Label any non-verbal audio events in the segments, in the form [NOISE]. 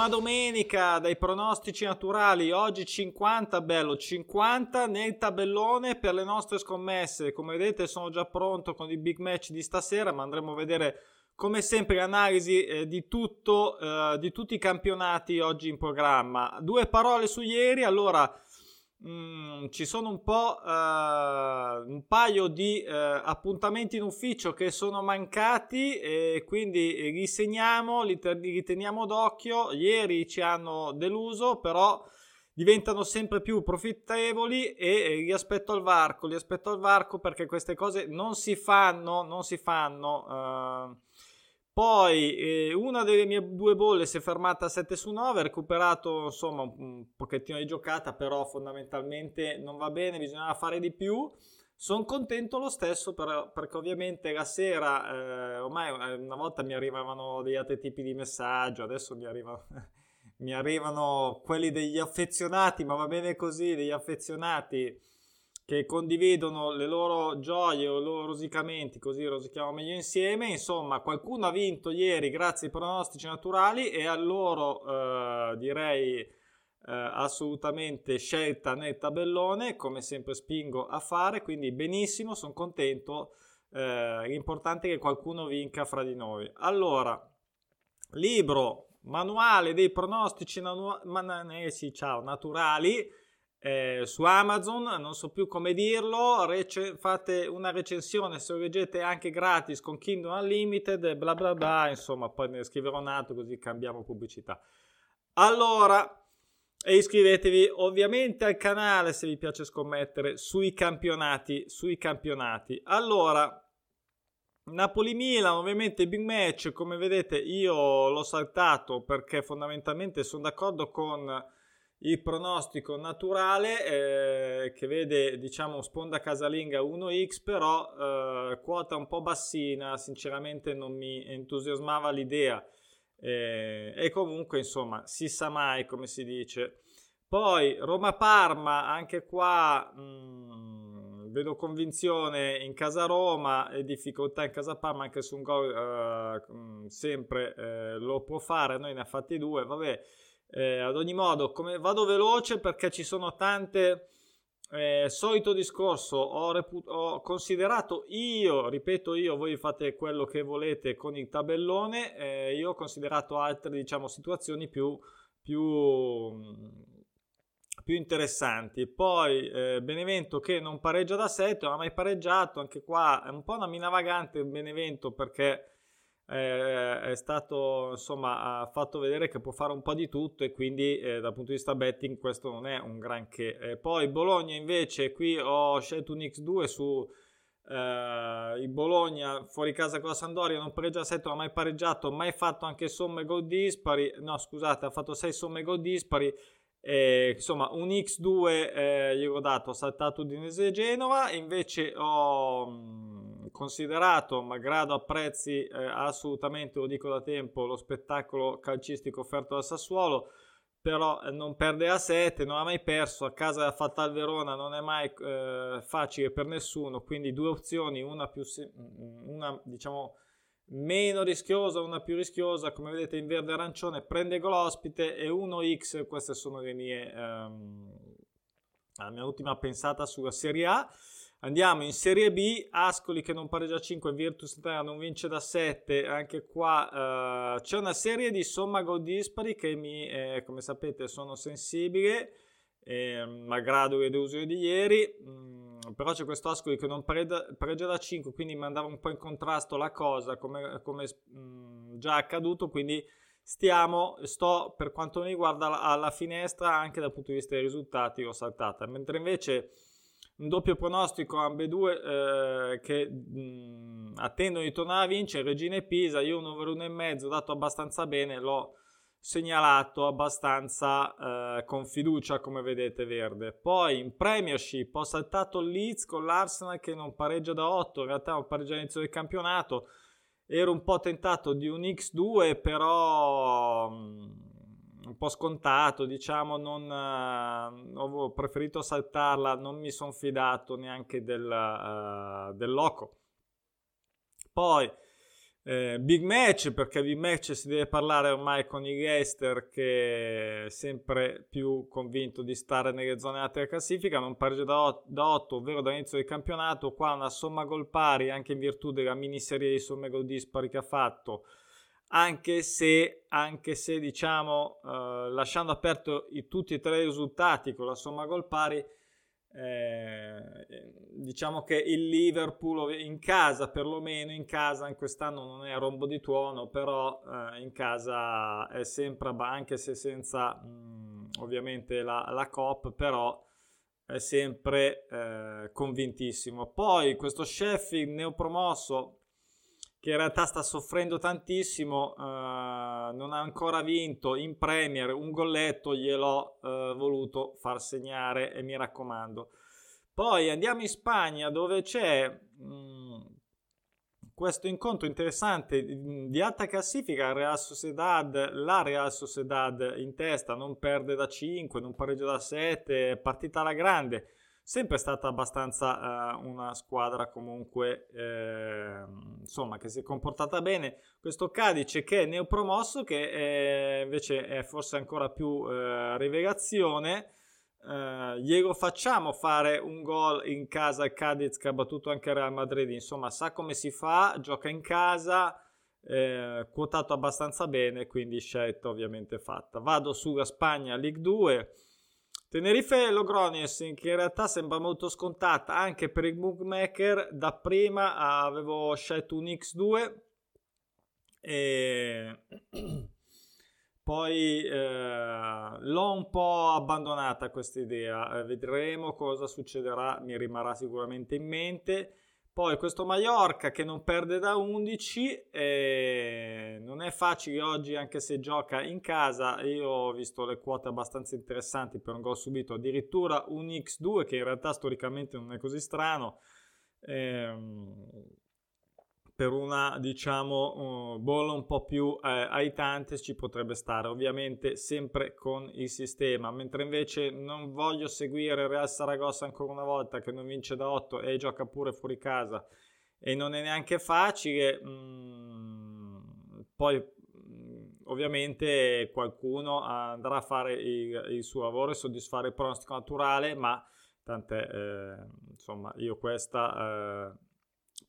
Buona domenica dai pronostici naturali. Oggi 50, bello, 50 nel tabellone per le nostre scommesse. Come vedete sono già pronto con i big match di stasera, ma andremo a vedere come sempre l'analisi eh, di, tutto, eh, di tutti i campionati oggi in programma. Due parole su ieri, allora Mm, ci sono un po' uh, un paio di uh, appuntamenti in ufficio che sono mancati e quindi li segniamo, li, te- li teniamo d'occhio. Ieri ci hanno deluso, però diventano sempre più profittevoli e li aspetto al varco, li aspetto al varco perché queste cose non si fanno, non si fanno. Uh, poi eh, una delle mie due bolle si è fermata a 7 su 9, ha recuperato insomma un, pochettino di giocata, però fondamentalmente non va bene, bisognava fare di più. Sono contento lo stesso per, perché ovviamente la sera, eh, ormai eh, una volta mi arrivavano degli altri tipi di messaggio, adesso mi arrivano, [LAUGHS] mi arrivano quelli degli affezionati, ma va bene così, degli affezionati che condividono le loro gioie o i loro rosicamenti, così rosichiamo meglio insieme. Insomma, qualcuno ha vinto ieri grazie ai pronostici naturali e a loro eh, direi eh, assolutamente scelta nel tabellone, come sempre spingo a fare, quindi benissimo, sono contento. Eh, l'importante è che qualcuno vinca fra di noi. Allora, libro, manuale dei pronostici nanu- man- eh, sì, ciao, naturali eh, su Amazon, non so più come dirlo, rec- fate una recensione se lo leggete anche gratis con Kindle Unlimited, bla bla bla, insomma poi ne scriverò un altro così cambiamo pubblicità. Allora, e iscrivetevi ovviamente al canale se vi piace scommettere sui campionati, sui campionati. Allora, Napoli-Milan, ovviamente big match, come vedete io l'ho saltato perché fondamentalmente sono d'accordo con il pronostico naturale eh, che vede diciamo sponda casalinga 1x però eh, quota un po' bassina sinceramente non mi entusiasmava l'idea. Eh, e comunque insomma si sa mai come si dice. Poi Roma-Parma anche qua mh, mm, vedo convinzione in casa Roma e difficoltà in casa Parma anche su un gol eh, mm, sempre eh, lo può fare noi ne ha fatti due vabbè eh, ad ogni modo, come vado veloce perché ci sono tante. Eh, solito discorso, ho, repu- ho, considerato io, ripeto io, voi fate quello che volete con il tabellone, eh, io ho considerato altre diciamo, situazioni più, più, più interessanti. Poi eh, Benevento che non pareggia da 7, non ha mai pareggiato, anche qua è un po' una mina vagante Benevento perché eh, è stato insomma fatto vedere che può fare un po' di tutto e quindi eh, dal punto di vista betting questo non è un granché. Eh, poi Bologna invece qui ho scelto un X2 su eh, Bologna fuori casa con la Sandoria non pareggia 7 non ha mai pareggiato mai fatto anche somme gol dispari no scusate ha fatto 6 somme gol dispari eh, insomma, un X2 eh, gli ho dato, ho saltato Udinese e Genova, invece ho mh, considerato, malgrado apprezzi eh, assolutamente, lo dico da tempo, lo spettacolo calcistico offerto da Sassuolo, però eh, non perde a 7, non ha mai perso, a casa da Fatal Verona non è mai eh, facile per nessuno, quindi due opzioni, una più, una diciamo meno rischiosa, una più rischiosa, come vedete in verde arancione, prende gol ospite e 1x, queste sono le mie, ehm, la mia ultima pensata sulla Serie A. Andiamo in Serie B, Ascoli che non pareggia 5, Virtus Terra non vince da 7, anche qua eh, c'è una serie di somma gol dispari che mi, eh, come sapete, sono sensibile, eh, malgrado le delusioni di ieri. Mm, però c'è questo Ascoli che non pareggia, da 5, quindi mandava un po' in contrasto la cosa, come, come mh, già accaduto, quindi stiamo, sto per quanto mi riguarda alla finestra anche dal punto di vista dei risultati, l'ho saltata, mentre invece un doppio pronostico ambedue eh, che mh, attendono di tornare a vincere, Regina e Pisa, io un over 1,5 dato abbastanza bene, l'ho segnalato abbastanza eh, con fiducia come vedete verde. Poi in Premiership ho saltato il Leeds con l'Arsenal che non pareggia da 8 in realtà non pareggia all'inizio del campionato ero un po' tentato di un X2 però um, un po' scontato diciamo non uh, ho preferito saltarla non mi sono fidato neanche del, uh, del loco. Poi Eh, big match perché big match si deve parlare ormai con il Leicester che è sempre più convinto di stare nelle zone alte della classifica non pareggio da, da 8 ovvero dall'inizio del campionato. Qua una somma gol pari anche in virtù della miniserie di somme gol dispari che ha fatto. Anche se, anche se diciamo eh, lasciando aperto i, tutti e tre i risultati con la somma gol pari eh, diciamo che il Liverpool in casa, perlomeno in casa, in quest'anno non è a rombo di tuono, però eh, in casa è sempre, anche se senza mh, mm, ovviamente la, la COP, però è sempre eh, convintissimo. Poi questo Sheffield neopromosso che in realtà sta soffrendo tantissimo, uh, non ha ancora vinto in Premier, un golletto gliel'ho uh, voluto far segnare e mi raccomando. Poi andiamo in Spagna dove c'è mh, mm, questo incontro interessante di alta classifica, Real Sociedad, la Real Sociedad in testa, non perde da 5, non pareggia da 7, partita alla grande sempre stata abbastanza uh, una squadra comunque eh, insomma che si è comportata bene. Questo Cadice che è neopromosso che è, invece è forse ancora più eh, rivelazione. Uh, glielo facciamo fare un gol in casa al Cadiz che ha battuto anche Real Madrid. Insomma sa come si fa gioca in casa eh, quotato abbastanza bene quindi scelta ovviamente fatta. Vado sulla Spagna League 2 Tenerife Logrones, che in realtà sembra molto scontata anche per il bookmaker, da prima avevo scelto un X2 e [CLEARS THROAT] poi eh, l'ho un po' abbandonata questa idea, eh, vedremo cosa succederà, mi rimarrà sicuramente in mente. Poi questo Mallorca che non perde da 11, eh, non è facile oggi anche se gioca in casa, io ho visto le quote abbastanza interessanti per un gol subito, addirittura un X2 che in realtà storicamente non è così strano. Eh, per una diciamo uh, bolla un po' più eh, aitante ci potrebbe stare ovviamente sempre con il sistema. Mentre invece non voglio seguire Real Saragossa ancora una volta che non vince da 8 e gioca pure fuori casa e non è neanche facile mm, poi mm, ovviamente qualcuno andrà a fare il, il, suo lavoro e soddisfare il pronostico naturale ma tant'è eh, insomma io questa eh,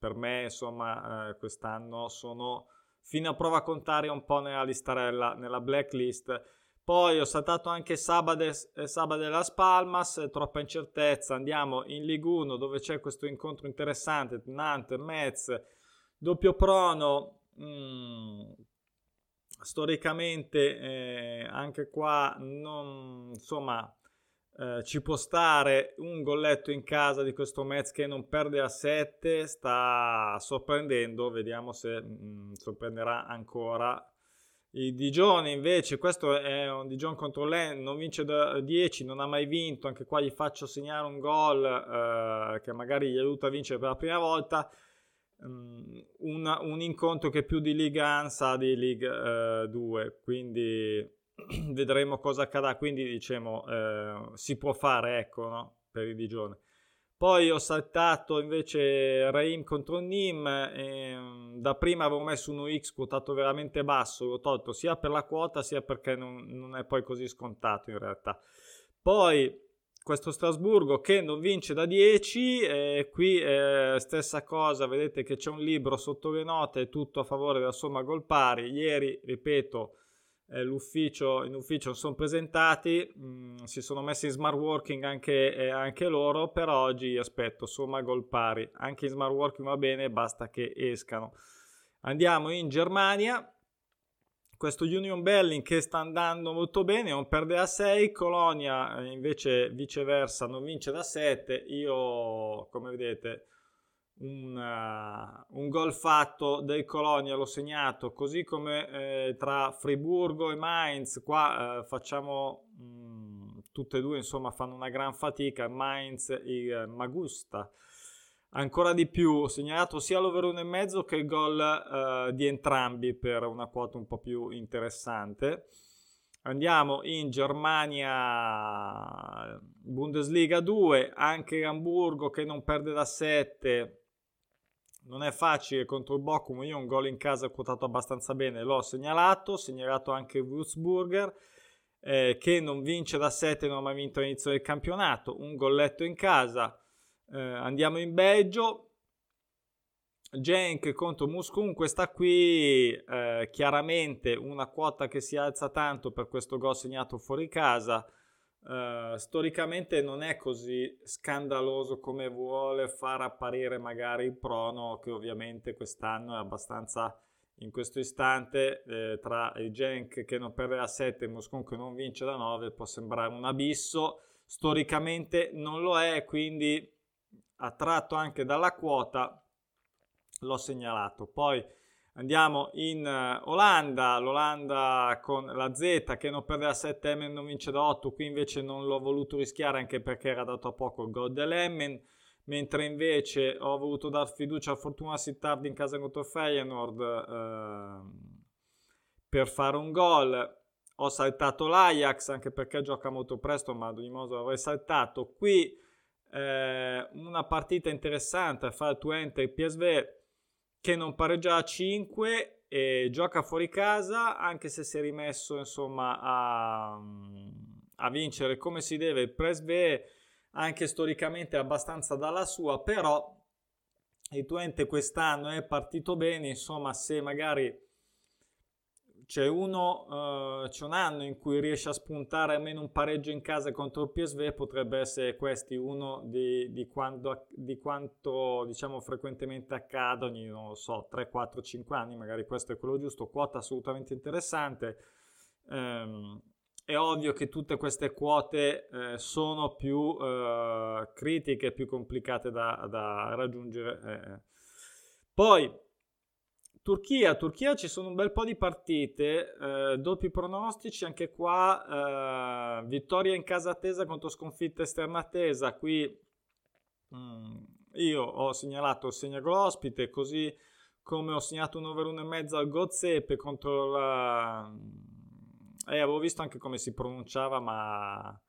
per me insomma eh, quest'anno sono fino a prova a contare un po' nella listarella, nella blacklist. Poi ho saltato anche Sabade, eh, Sabade Las Palmas, troppa incertezza. Andiamo in Ligue 1 dove c'è questo incontro interessante, Nantes, Metz, doppio prono. Mm, storicamente eh, anche qua non, insomma eh, ci può stare un golletto in casa di questo Metz che non perde a 7, sta sorprendendo, vediamo se mh, mm, sorprenderà ancora. I Digione invece, questo è un Digione contro l'En, non vince da 10, non ha mai vinto, anche qua gli faccio segnare un gol eh, che magari gli aiuta a vincere per la prima volta. Um, una, un incontro che più di Liga 1 sa di Liga 2, eh, quindi [CLEARS THROAT] vedremo cosa accadrà. Quindi diciamo eh, si può fare, ecco, no? per il Digione. Poi ho saltato invece Raim contro Nim. E, da prima avevo messo uno X quotato veramente basso, l'ho tolto sia per la quota sia perché non, non è poi così scontato in realtà. Poi questo Strasburgo che non vince da 10, eh, qui eh, stessa cosa, vedete che c'è un libro sotto le note, tutto a favore della somma gol pari. Ieri, ripeto, l'ufficio, in ufficio sono presentati, mh, mm, si sono messi in smart working anche, eh, anche, loro, per oggi aspetto somma gol pari, anche in smart working va bene, basta che escano. Andiamo in Germania, questo Union Berlin che sta andando molto bene, non perde a 6, Colonia eh, invece viceversa non vince da 7, io come vedete un, uh, un gol fatto del Colonia, l'ho segnato, così come eh, tra Friburgo e Mainz, qua eh, facciamo mm, tutte e due, insomma, fanno una gran fatica, Mainz e Magusta. Ancora di più, ho segnalato sia l'over 1,5 che il gol eh, di entrambi per una quota un po' più interessante. Andiamo in Germania, Bundesliga 2, anche Hamburgo che non perde da 7 non è facile contro il Bochum, io un gol in casa quotato abbastanza bene, l'ho segnalato, segnalato anche Würzburger eh, che non vince da 7 non ha mai vinto all'inizio del campionato, un golletto in casa, eh, andiamo in Belgio, Genk contro Muskun, questa qui eh, chiaramente una quota che si alza tanto per questo gol segnato fuori casa, Uh, storicamente non è così scandaloso come vuole far apparire magari il prono che ovviamente quest'anno è abbastanza in questo istante eh, tra il Genk che non perde da 7 e il Moscon che non vince da 9 può sembrare un abisso. Storicamente non lo è quindi attratto anche dalla quota l'ho segnalato. Poi Andiamo in uh, Olanda, l'Olanda con la Z che non perde da 7, Emmen non vince da 8, qui invece non l'ho voluto rischiare anche perché era dato a poco il gol dell'Emmen, mentre invece ho voluto dar fiducia a Fortuna Sittard in casa contro Feyenoord uh, per fare un gol. Ho saltato l'Ajax anche perché gioca molto presto, ma ad ogni modo l'avrei saltato. Qui eh, una partita interessante fra Twente e PSV che non pareggia a 5 e gioca fuori casa, anche se si è rimesso insomma a, a vincere come si deve. Il Presve anche storicamente abbastanza dalla sua, però il Twente quest'anno è partito bene, insomma se magari c'è, uno, uh, c'è un anno in cui riesce a spuntare almeno un pareggio in casa contro il PSV, potrebbe essere questi uno di, di, quando, di quanto diciamo frequentemente accade ogni, non lo so, 3, 4, 5 anni, magari questo è quello giusto, quota assolutamente interessante. Um, è ovvio che tutte queste quote eh, sono più eh, critiche, più complicate da, da raggiungere. Eh. Poi Turchia, Turchia ci sono un bel po' di partite, eh, doppi pronostici, anche qua eh, vittoria in casa attesa contro sconfitta esterna attesa, qui mh, mm, io ho segnalato il segno ospite, così come ho segnato un over 1,5 al Gozepe contro la... Eh, avevo visto anche come si pronunciava, ma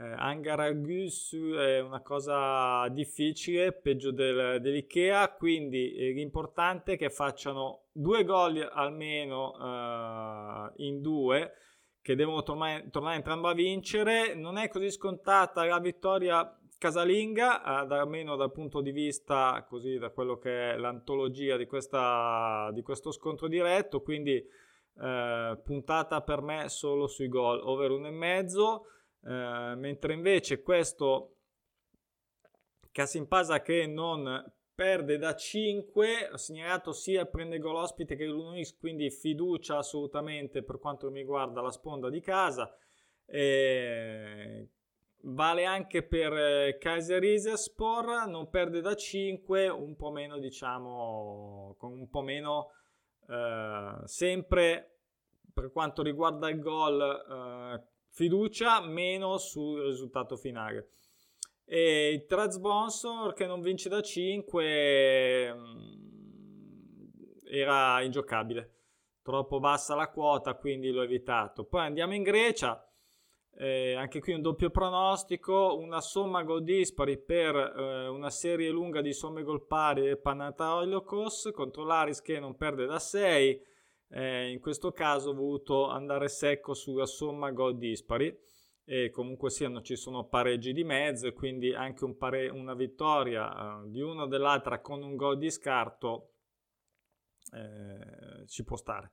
eh, Angaragus è una cosa difficile, peggio del, dell'Ikea, quindi eh, l'importante è che facciano due gol almeno eh, in due, che devono tornare, tornare entrambi a vincere. Non è così scontata la vittoria casalinga, almeno dal punto di vista, così da quello che è l'antologia di, questa, di questo scontro diretto, quindi eh, puntata per me solo sui gol, over 1,5 eh, mentre invece questo Casimpasa che non perde da 5, ha segnalato sia prende gol ospite che l'Unix, quindi fiducia assolutamente per quanto mi riguarda la sponda di casa. E vale anche per eh, Kaiser Isespor, non perde da 5, un po' meno diciamo, con un po' meno eh, sempre per quanto riguarda il gol eh, fiducia meno sul risultato finale. E il trade sponsor che non vince da 5 mm, era ingiocabile, troppo bassa la quota, quindi l'ho evitato. Poi andiamo in Grecia. Eh, anche qui un doppio pronostico, una somma gol dispari per eh, una serie lunga di somme gol pari del Panathinaikos contro l'Aris che non perde da 6 eh, in questo caso ho voluto andare secco sulla somma gol dispari e comunque siano ci sono pareggi di mezzo e quindi anche un pare- una vittoria eh, di una o dell'altra con un gol di scarto eh, ci può stare.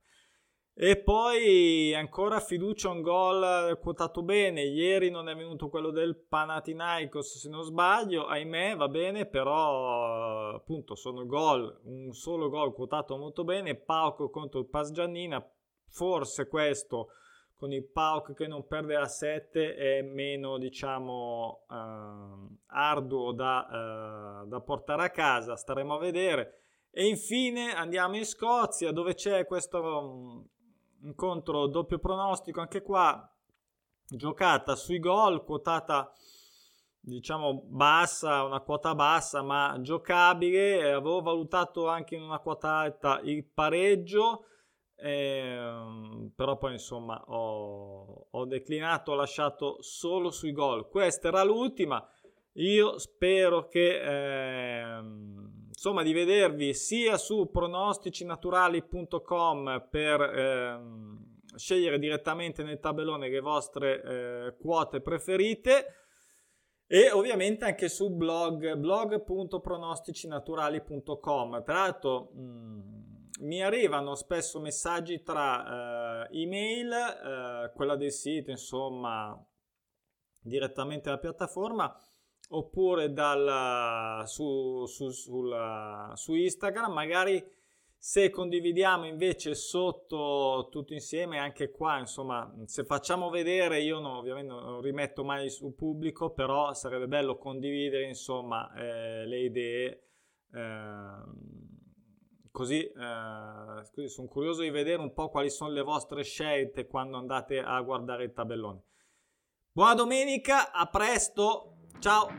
E poi ancora fiducia un gol quotato bene. Ieri non è venuto quello del Panathinaikos se non sbaglio, ahimè va bene, però appunto sono gol, un solo gol quotato molto bene. Pauco contro il Pas Giannina, forse questo con il Pauk che non perde a 7 è meno diciamo eh, arduo da, eh, da portare a casa, staremo a vedere. E infine andiamo in Scozia dove c'è questo incontro doppio pronostico anche qua. Giocata sui gol quotata diciamo bassa una quota bassa ma giocabile. Avevo valutato anche in una quota alta il pareggio eh, però poi insomma ho, ho declinato ho lasciato solo sui gol. Questa era l'ultima. Io spero che eh, insomma di vedervi sia su pronosticinaturali.com per ehm, scegliere direttamente nel tabellone le vostre eh, quote preferite e ovviamente anche su blog blog.pronosticinaturali.com tra l'altro mh, mm, mi arrivano spesso messaggi tra eh, email eh, quella del sito insomma direttamente dalla piattaforma oppure dal, su, su, sul, su Instagram magari se condividiamo invece sotto tutto insieme, anche qua, insomma, se facciamo vedere, io no, ovviamente non rimetto mai su pubblico, però sarebbe bello condividere, insomma, eh, le idee. Eh, così, eh, così sono curioso di vedere un po' quali sono le vostre scelte quando andate a guardare il tabellone. Buona domenica, a presto, Ciao!